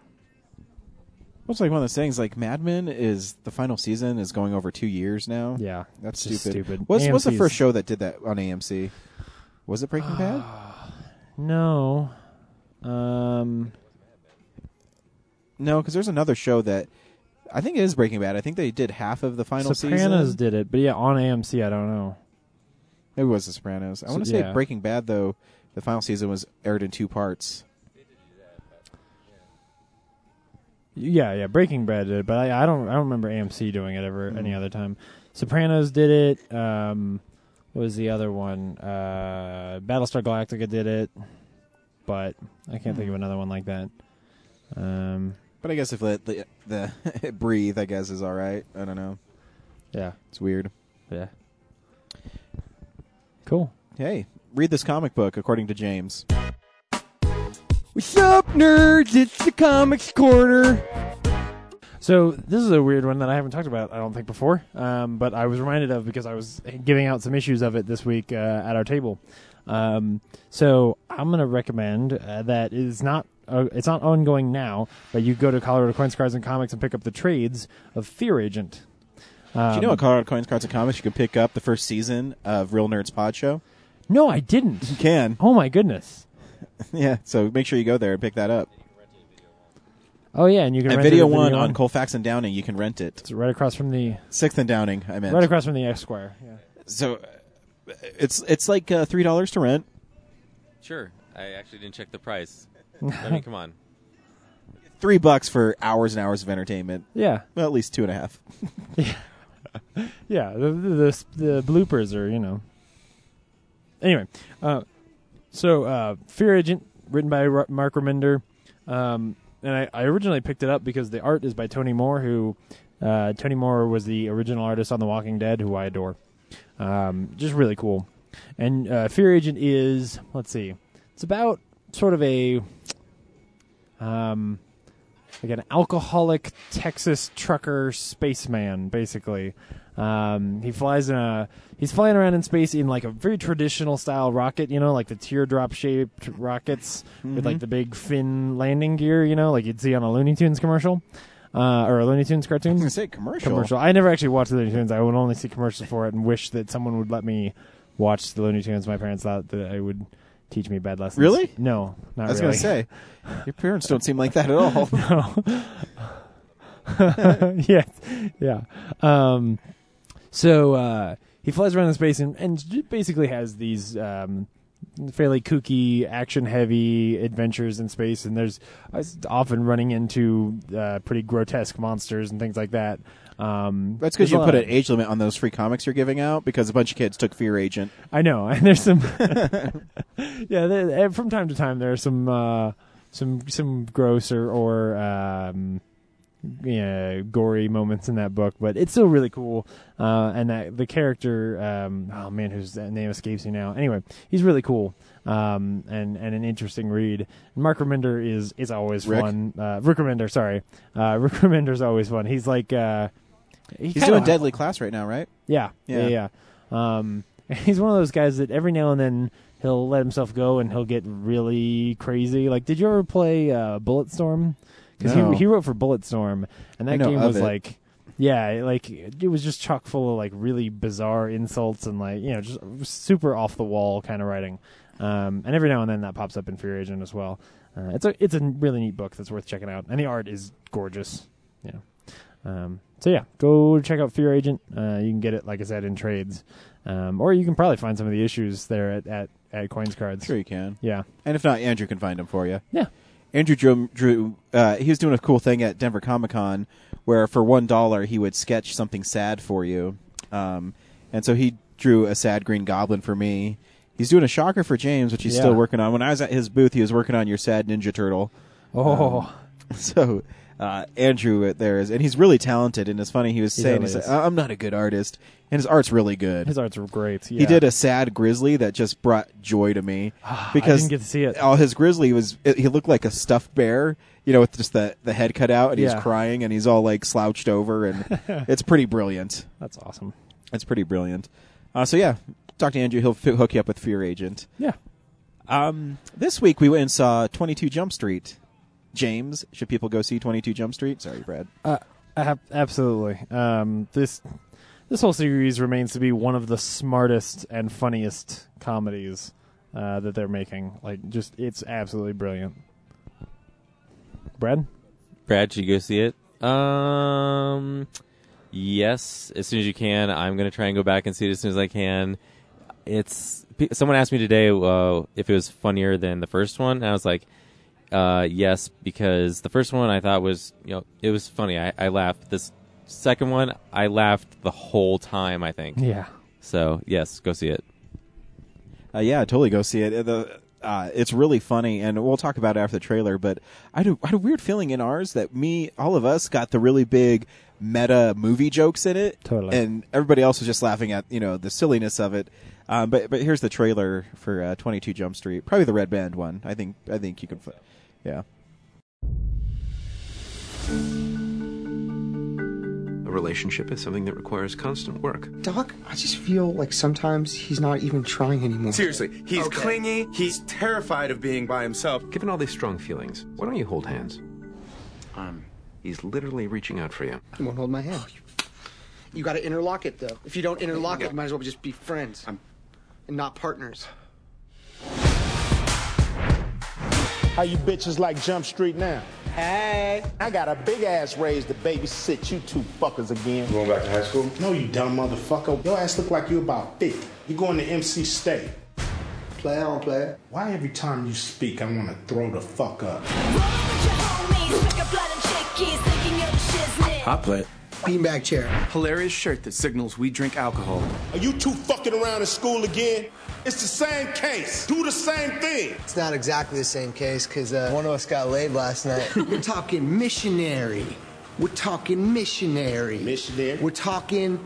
What's like one of those things? Like Mad Men is the final season is going over two years now. Yeah. that's stupid. just stupid. What's what's the first show that did that on AMC? Was it Breaking Bad? No. Um. No, because there's another show that I think it is Breaking Bad. I think they did half of the final season. Sopranos season. did it, but yeah, on AMC, I don't know. Maybe it was The Sopranos. I So- want to say yeah. Breaking Bad though. The final season was aired in two parts. Yeah, yeah, Breaking Bad did, it, but I, I don't, I don't remember AMC doing it ever any other time. Sopranos did it. Um, what was the other one? Uh, Battlestar Galactica did it, but I can't think of another one like that. Um, But I guess if the the, the breathe, I guess is all right. I don't know. yeah, It's weird. yeah, cool. Hey, read this comic book according to James. What's up, nerds? It's the Comics Corner. So this is a weird one that I haven't talked about, I don't think, before. Um, but I was reminded of because I was giving out some issues of it this week uh, at our table. Um, so I'm going to recommend uh, that it is not uh, it's not ongoing now, but you go to Colorado Coins, Cards, and Comics and pick up the trades of Fear Agent. Um, Do you know at Colorado Coins, Cards, and Comics you can pick up the first season of Real Nerds Pod Show? No, I didn't. You can. Oh my goodness. yeah, so make sure you go there and pick that up. Oh yeah, and you can And rent it Video at One on Colfax and Downing, you can rent it. It's right across from the Sixth and Downing, I meant. right across from the Esquire. Yeah. So uh, it's it's like uh, three dollars to rent. Sure. I actually didn't check the price. I mean, come on. Three bucks for hours and hours of entertainment. Yeah. Well, at least two and a half. Yeah, yeah. the the the bloopers are you know. Anyway, uh, so uh, Fear Agent, written by R- Mark Remender, um, and I, I originally picked it up because the art is by Tony Moore, who uh, Tony Moore was the original artist on The Walking Dead, who I adore. Um, just really cool. And uh, Fear Agent is let's see, it's about sort of a um, like an alcoholic Texas trucker spaceman, basically. Um, he flies in a he's flying around in space in like a very traditional style rocket, you know, like the teardrop shaped rockets with like the big fin landing gear, you know, like you'd see on a Looney Tunes commercial uh, or a Looney Tunes I was cartoon. gonna say commercial. Commercial. I never actually watched the Looney Tunes. I would only see commercials for it, and wish that someone would let me watch the Looney Tunes. My parents thought that I would teach me bad lessons. Really? No, not I was really. gonna say your parents don't seem like that at all. No. yeah, yeah. Um, so uh, he flies around in space and, and basically has these um, fairly kooky, action-heavy adventures in space, and there's uh, often running into uh, pretty grotesque monsters and things like that. Um, That's because you put an age limit on those free comics you're giving out because a bunch of kids took Fear Agent. I know, and there's some. yeah, there, eh, from time to time there are some uh, some some gross or, or um, yeah, gory moments in that book, but it's still really cool. Uh, and that the character, um, oh man, whose name escapes me now. Anyway, he's really cool. Um, and, and an interesting read. Mark Remender is is always Rick? fun. Uh, Rick Remender, sorry, uh, Rick Remender's always fun. He's like uh, he He's doing Deadly Class right now, right? yeah, yeah, Yeah. yeah. Um, he's one of those guys that every now and then he'll let himself go and he'll get really crazy. Like, did you ever play uh, Bulletstorm? Because No. he he wrote for Bulletstorm, and that game was it. like, yeah, like it was just chock full of like really bizarre insults and like you know just super off the wall kind of writing. Um, and every now and then that pops up in Fear Agent as well. Uh, it's a it's a really neat book that's worth checking out, and the art is gorgeous. Know. Um, so yeah, go check out Fear Agent. Uh, you can get it, like I said, in trades, um, or you can probably find some of the issues there at at, at Coins Cards. Sure, you can. Yeah, And if not, Andrew can find them for you. yeah, Andrew drew, drew uh, he was doing a cool thing at Denver Comic Con where for one dollar he would sketch something sad for you, um, and so he drew a sad Green Goblin for me. He's doing a shocker for James, which he's Yeah. still working on. When I was at his booth, he was working on your sad Ninja Turtle. Oh, So uh, Andrew there is, and he's really talented. And it's funny he was He saying, totally he's like, is. "I'm not a good artist," and his art's really good. his art's great. Yeah. He did a sad grizzly that just brought joy to me I because didn't get to see it. Oh, his grizzly was it, he looked like a stuffed bear, you know, with just the the head cut out, and Yeah. he's crying, and he's all like slouched over, and it's pretty brilliant. That's awesome. It's pretty brilliant. Uh, so yeah, talk to Andrew; he'll f- hook you up with Fear Agent. Yeah, Um, this week we went and saw 22 Jump Street. James, should people go see 22 Jump Street? Sorry, Brad. Uh, ab- absolutely. Um, this this whole series remains to be one of the smartest and funniest comedies uh, that they're making. Like, just it's absolutely brilliant. Brad, Brad, should you go see it? Um, yes, as soon as you can. I'm gonna try and go back and see it as soon as I can. It's someone asked me today uh, if it was funnier than the first one, and I was like, uh, yes, because the first one I thought was you know it was funny. I, I laughed. This second one, I laughed the whole time. I think. yeah, So yes, go see it. Uh, yeah, totally go see it. Uh, The uh, it's really funny, and we'll talk about it after the trailer. But I had, a, I had a weird feeling in ours that me, all of us, got the really big meta movie jokes in it, Totally. and everybody else was just laughing at you know the silliness of it. Um, but but here's the trailer for uh, 22 Jump Street, probably the red band one. I think I think you can, fi- yeah. A relationship is something that requires constant work. Doc, I just feel like sometimes he's not even trying anymore. Seriously, he's clingy. He's terrified of being by himself. Given all these strong feelings, why don't you hold hands? Um, he's literally reaching out for you. He won't hold my hand. You gotta interlock it though. If you don't interlock it, you might as well just be friends I'm... and not partners. How you bitches like Jump Street now? Hey, I got a big ass raise to babysit you two fuckers again. Going back to high school? No, you dumb motherfucker. Your ass look like you about 50. You going to MC State. Play on, play. Why every time you speak, I want to throw the fuck up? I play. Beanbag chair. Hilarious shirt that signals we drink alcohol. Are you two fucking around in school again? It's the same case. Do the same thing. It's not exactly the same case because uh, one of us got laid last night. We're talking missionary. We're talking missionary. Missionary? We're talking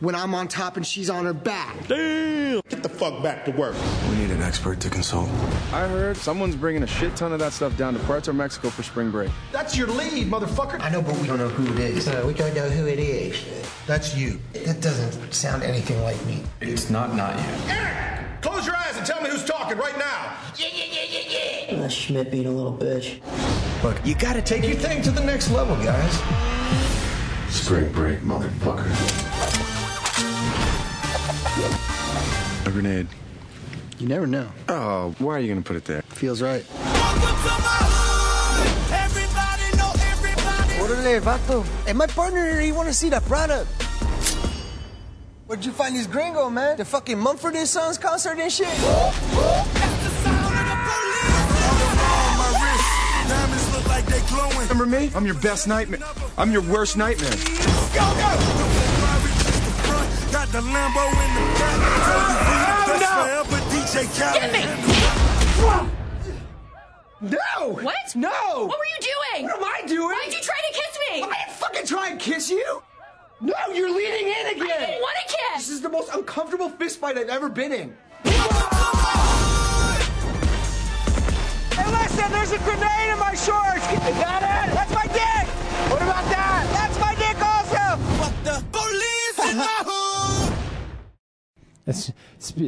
when I'm on top and she's on her back. Damn. Get the fuck back to work. We need an expert to consult. I heard someone's bringing a shit ton of that stuff down to Puerto Mexico for spring break. That's your lead, motherfucker. I know, but we don't know who it is. we don't know who it is. That's you. That doesn't sound anything like me. It's not not you. Eric! Close your eyes and tell me who's talking right now. Yeah, yeah, yeah, yeah, yeah. That's Schmidt being a little bitch. Look, You gotta take your thing to the next level, guys. Spring break, motherfucker. A grenade. You never know. Oh, why are you gonna put it there? Feels right. Orderly, vato. Hey, my partner here, he want to see the product. Where'd you find these gringo, man? The fucking Mumford and Sons concert and shit? Remember me? I'm your best nightmare. I'm your worst nightmare. No! Forever, DJ Khaled. Get me! No! What? No! What were you doing? What am I doing? Why'd you try to kiss me? I didn't fucking try and kiss you! No, you're leaning in again! I didn't want to kiss! This is the most uncomfortable fist fight I've ever been in. Hey, listen, there's a grenade in my shorts. You got it? That's my dick. What about that? That's my dick also. What the police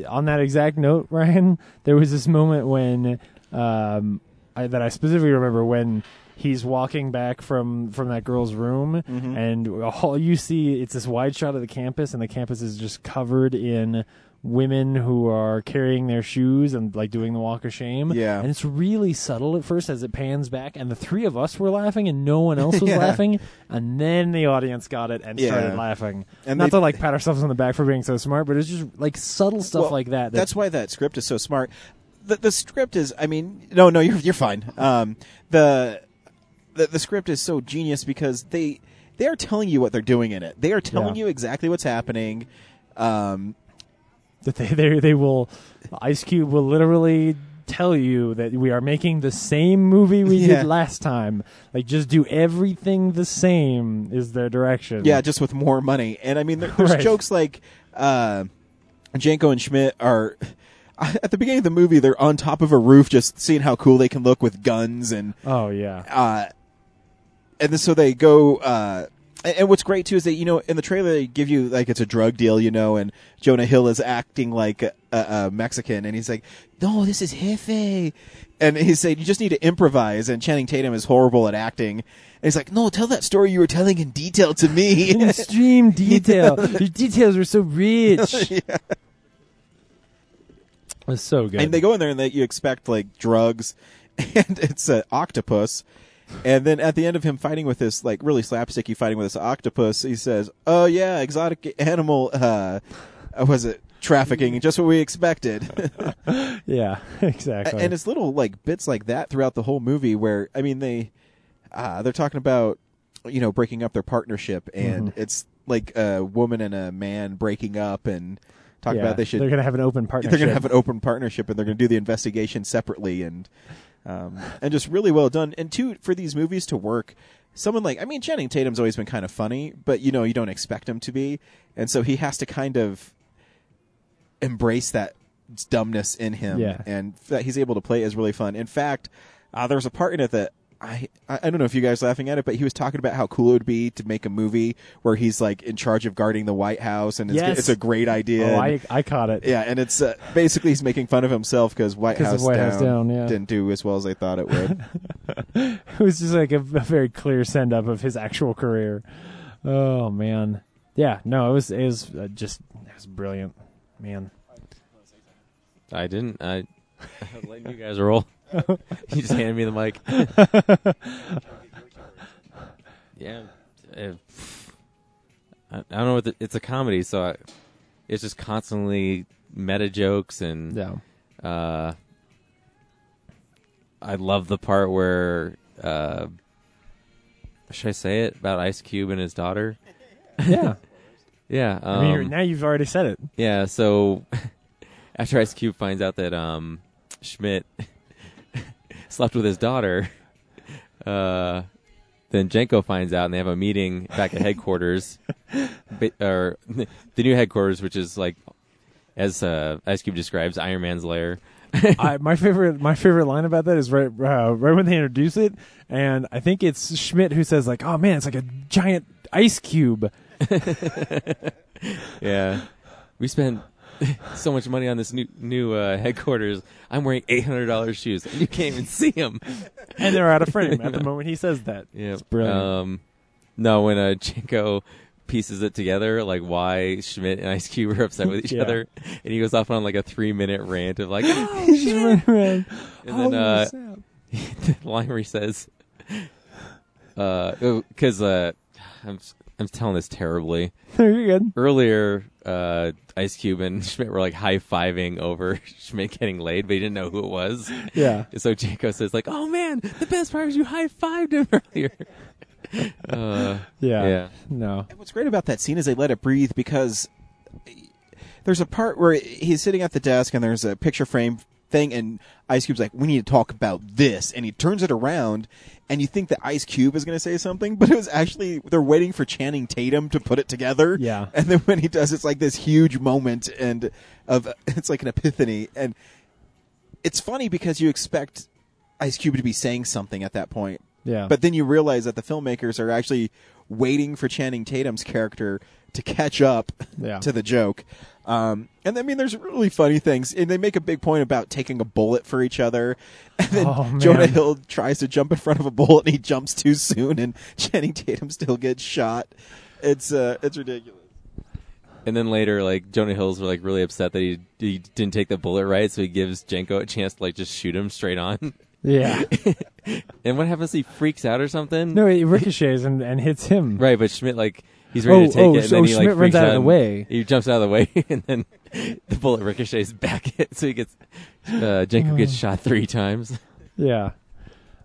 on that exact note, Ryan, there was this moment when um, I, that I specifically remember when he's walking back from from that girl's room, and all you see it's this wide shot of the campus, and the campus is just covered in women who are carrying their shoes and like doing the walk of shame. Yeah. and it's really subtle at first as it pans back, and the three of us were laughing, and no one else was Yeah. laughing, and then the audience got it and Yeah. started laughing. And Not they- to like pat ourselves on the back for being so smart, but it's just like subtle stuff Well, like that. that That's why that script is so smart. The, the script is, I mean, no, no, you're you're fine. Um, the, the the script is so genius because they they are telling you what they're doing in it. They are telling Yeah. you exactly what's happening. Um, that they, they they will Ice Cube will literally tell you that we are making the same movie we Yeah. did last time. Like just do everything the same is their direction. yeah, just with more money. And I mean, there, there's Right. jokes like uh, Jenko and Schmidt are. At the beginning of the movie, they're on top of a roof, just seeing how cool they can look with guns and Oh yeah. uh, and then so they go. Uh, And, and what's great too is that you know in the trailer they give you like it's a drug deal, you know, and Jonah Hill is acting like a, a, Mexican, and he's like, "No, this is Jefe," and he's saying you just need to improvise. And Channing Tatum is horrible at acting. And he's like, "No, tell that story you were telling in detail to me." In extreme detail. Your details were so rich. yeah. It's so good. And they go in there and they, you expect like drugs, and it's an octopus. And then at the end of him fighting with this like really slapsticky fighting with this octopus, he says, "Oh yeah, exotic animal. Uh, uh, was it trafficking? Just what we expected." yeah, exactly. and it's little like bits like that throughout the whole movie where I mean they uh, they're talking about you know breaking up their partnership and Mhm. it's like a woman and a man breaking up and talk Yeah, about they should they're gonna have an open partnership. they're going to have an open partnership and they're going to do the investigation separately and um, and just really well done. And two for these movies to work someone like I mean Channing Tatum's always been kind of funny but you know you don't expect him to be. And so he has to kind of embrace that dumbness in him Yeah. and that he's able to play is really fun. In fact uh, there was a part in it that I, I I don't know if you guys are laughing at it, but he was talking about how cool it would be to make a movie where he's like in charge of guarding the White House, and it's, Yes. it's a great idea. Oh, and- I I caught it. yeah, and it's uh, basically he's making fun of himself because White 'Cause of House, White down, House Down, yeah. didn't do as well as they thought it would. it was just like a, a very clear send up of his actual career. Oh man, yeah, no, it was it was uh, just it was brilliant, man. I didn't. I, I was letting you guys roll. you just handed me the mic. yeah. uh, I, I don't know what the, it's a comedy, so I, it's just constantly meta jokes and Yeah. uh, I love the part where uh, should I say it about Ice Cube and his daughter? Yeah. yeah. I mean, um, now you've already said it. yeah, so after Ice Cube finds out that um, Schmidt slept with his daughter, uh, then Jenko finds out and they have a meeting back at headquarters, or the new headquarters, which is like, as uh, Ice Cube describes, Iron Man's lair. I, my favorite my favorite line about that is right uh, right when they introduce it, and I think it's Schmidt who says like, "Oh man, it's like a giant ice cube." yeah, we spent so much money on this new new uh, headquarters. I'm wearing eight hundred dollars shoes, and you can't even see them. And they're out of frame at the moment he says that. Yeah, It's brilliant. Um, no, when uh, Jenko pieces it together, like why Schmidt and Ice Cube are upset with each Yeah. other, and he goes off on like a three minute rant of like, oh, He's just running around. and then uh, snap. the line where he says, because uh, I'm s- I'm telling this terribly. You're good. Earlier, uh, Ice Cube and Schmidt were like high fiving over Schmidt getting laid, but he didn't know who it was. Yeah. So Jenko says like, "Oh man, the best part was you high fived him earlier." uh, Yeah. yeah. No. And what's great about that scene is they let it breathe because there's a part where he's sitting at the desk and there's a picture frame thing and Ice Cube's like, "We need to talk about this," and he turns it around. And you think that Ice Cube is going to say something, but it was actually they're waiting for Channing Tatum to put it together. Yeah. And then when he does, it's like this huge moment, and of it's like an epiphany, and it's funny because you expect Ice Cube to be saying something at that point. Yeah. But then you realize that the filmmakers are actually waiting for Channing Tatum's character to catch up Yeah. to the joke. Um, and I mean, there's really funny things, and they make a big point about taking a bullet for each other. And then Oh. Jonah Hill tries to jump in front of a bullet, and he jumps too soon, and Channing Tatum still gets shot. It's uh, it's ridiculous. And then later, like Jonah Hill's like really upset that he he didn't take the bullet right, so he gives Jenko a chance to like just shoot him straight on. Yeah. and what happens? He freaks out or something. No, it ricochets and, and hits him. Right, but Schmidt like he's ready Oh, to take oh, it, and so then he like runs freaks out of the way. He jumps out of the way, and then the bullet ricochets back at so he gets uh, Jenko gets shot three times. Yeah.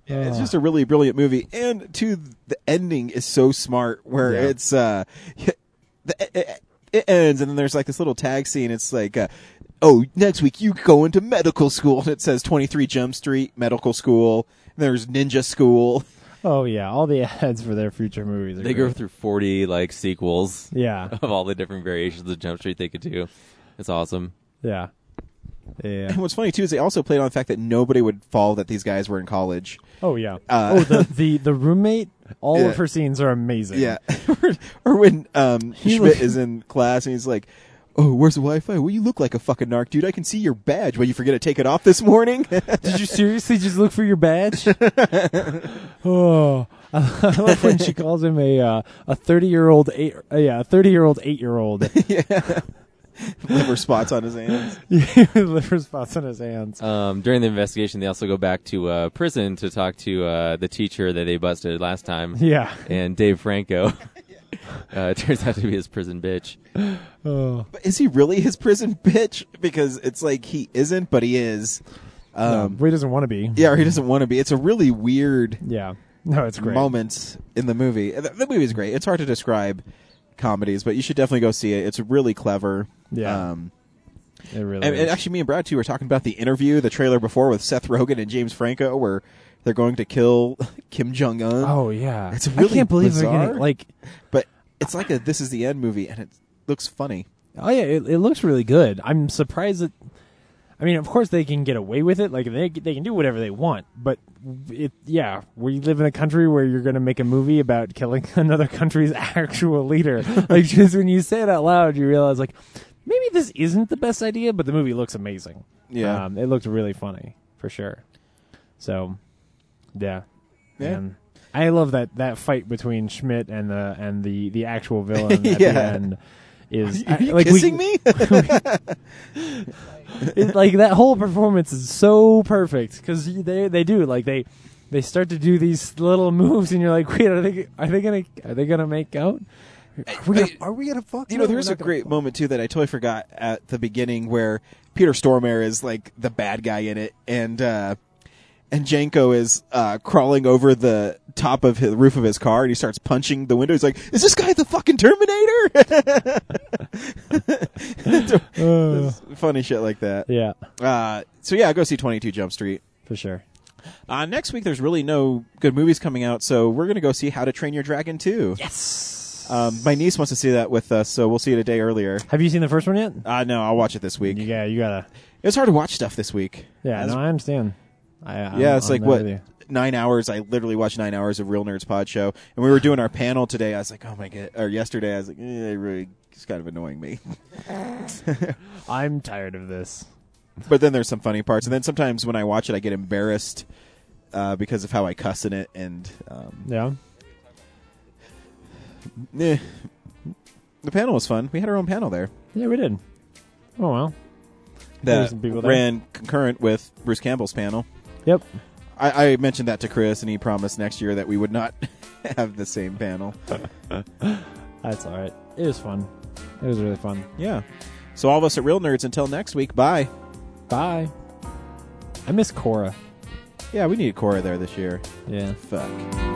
Yeah, it's Oh. just a really brilliant movie, and to the ending is so smart. Where Yeah. it's uh, the, it, it ends, and then there's like this little tag scene. It's like, uh, oh, next week you go into medical school, and it says 23 Jump Street Medical School. And there's Ninja School. Oh yeah, all the ads for their future movies. Are They great. go through forty like sequels. Yeah. of all the different variations of Jump Street they could do. It's awesome. Yeah. Yeah. And what's funny too is they also played on the fact that nobody would fall that these guys were in college. Oh yeah. Uh, oh the, the the roommate All Yeah. of her scenes are amazing. Yeah. or when um, Schmidt is in class and he's like, "Oh, where's the Wi-Fi? Well, you look like a fucking narc, dude. I can see your badge. Well, you forget to take it off this morning." Did you seriously just look for your badge? oh, I love when she calls him a uh, a thirty year old eight uh, yeah a thirty year old eight year old Liver spots on his hands. liver spots on his hands. Um, during the investigation, they also go back to uh, prison to talk to uh, the teacher that they busted last time. Yeah. and Dave Franco. uh, it turns out to be his prison bitch. Oh. But is he really his prison bitch? Because it's like he isn't, but he is. No, Um, he doesn't want to be. yeah, or he doesn't want to be. It's a really weird Yeah. No, it's great. Moments in the movie. The, the movie is great. It's hard to describe comedies, but you should definitely go see it. It's really clever. Yeah. Um, It really and, is. and actually, me and Brad too were talking about the interview, the trailer before with Seth Rogen and James Franco, where they're going to kill Kim Jong Un. Oh yeah, it's really I can't believe bizarre, they're getting like. but it's like a "This Is the End" movie, and it looks funny. Oh yeah, it, it looks really good. I'm surprised that. I mean, of course they can get away with it. Like they they can do whatever they want. But it yeah, we live in a country where you're going to make a movie about killing another country's actual leader. like just when you say it out loud, you realize like maybe this isn't the best idea, but the movie looks amazing. Yeah. um, it looked really funny for sure. So, yeah, Yeah. And I love that that fight between Schmidt and the and the the actual villain at Yeah. the end is Are you like kissing we, me? it, like that whole performance is so perfect because they they do like they they start to do these little moves and you're like wait are they are they gonna are they gonna make out are we gonna, are we gonna fuck You No, know, we're there's a not gonna great fuck. moment too that I totally forgot at the beginning where Peter Stormare is like the bad guy in it, and uh, and Jenko is uh, crawling over the top of his roof of his car, and he starts punching the window. He's like, "Is this guy the fucking Terminator?" It's funny shit like that. yeah Uh, so yeah, go see 22 Jump Street. for sure Uh, next week, there's really no good movies coming out, so we're gonna go see How to Train Your Dragon 2. yes Um, my niece wants to see that with us, so we'll see it a day earlier. have you seen the first one yet Uh, no, I'll watch it this week. Yeah, you gotta It's hard to watch stuff this week. yeah It's- no I understand I, I'm- yeah, it's I'm like what nine hours. I literally watched nine hours of Real Nerds Pod Show, and we were doing our panel today. I was like, oh my god, or yesterday, I was like, eh, it really, it's kind of annoying me. I'm tired of this but then there's some funny parts, and then sometimes when I watch it, I get embarrassed uh, because of how I cuss in it, and um, yeah eh. the panel was fun. We had our own panel there yeah we did oh well that ran concurrent with Bruce Campbell's panel. Yep I, I mentioned that to Chris, and he promised next year that we would not have the same panel. that's all right it was fun it was really fun Yeah. So all of us at Real Nerds. Until next week. Bye. bye I miss Cora Yeah, we need Cora there this year. yeah Fuck.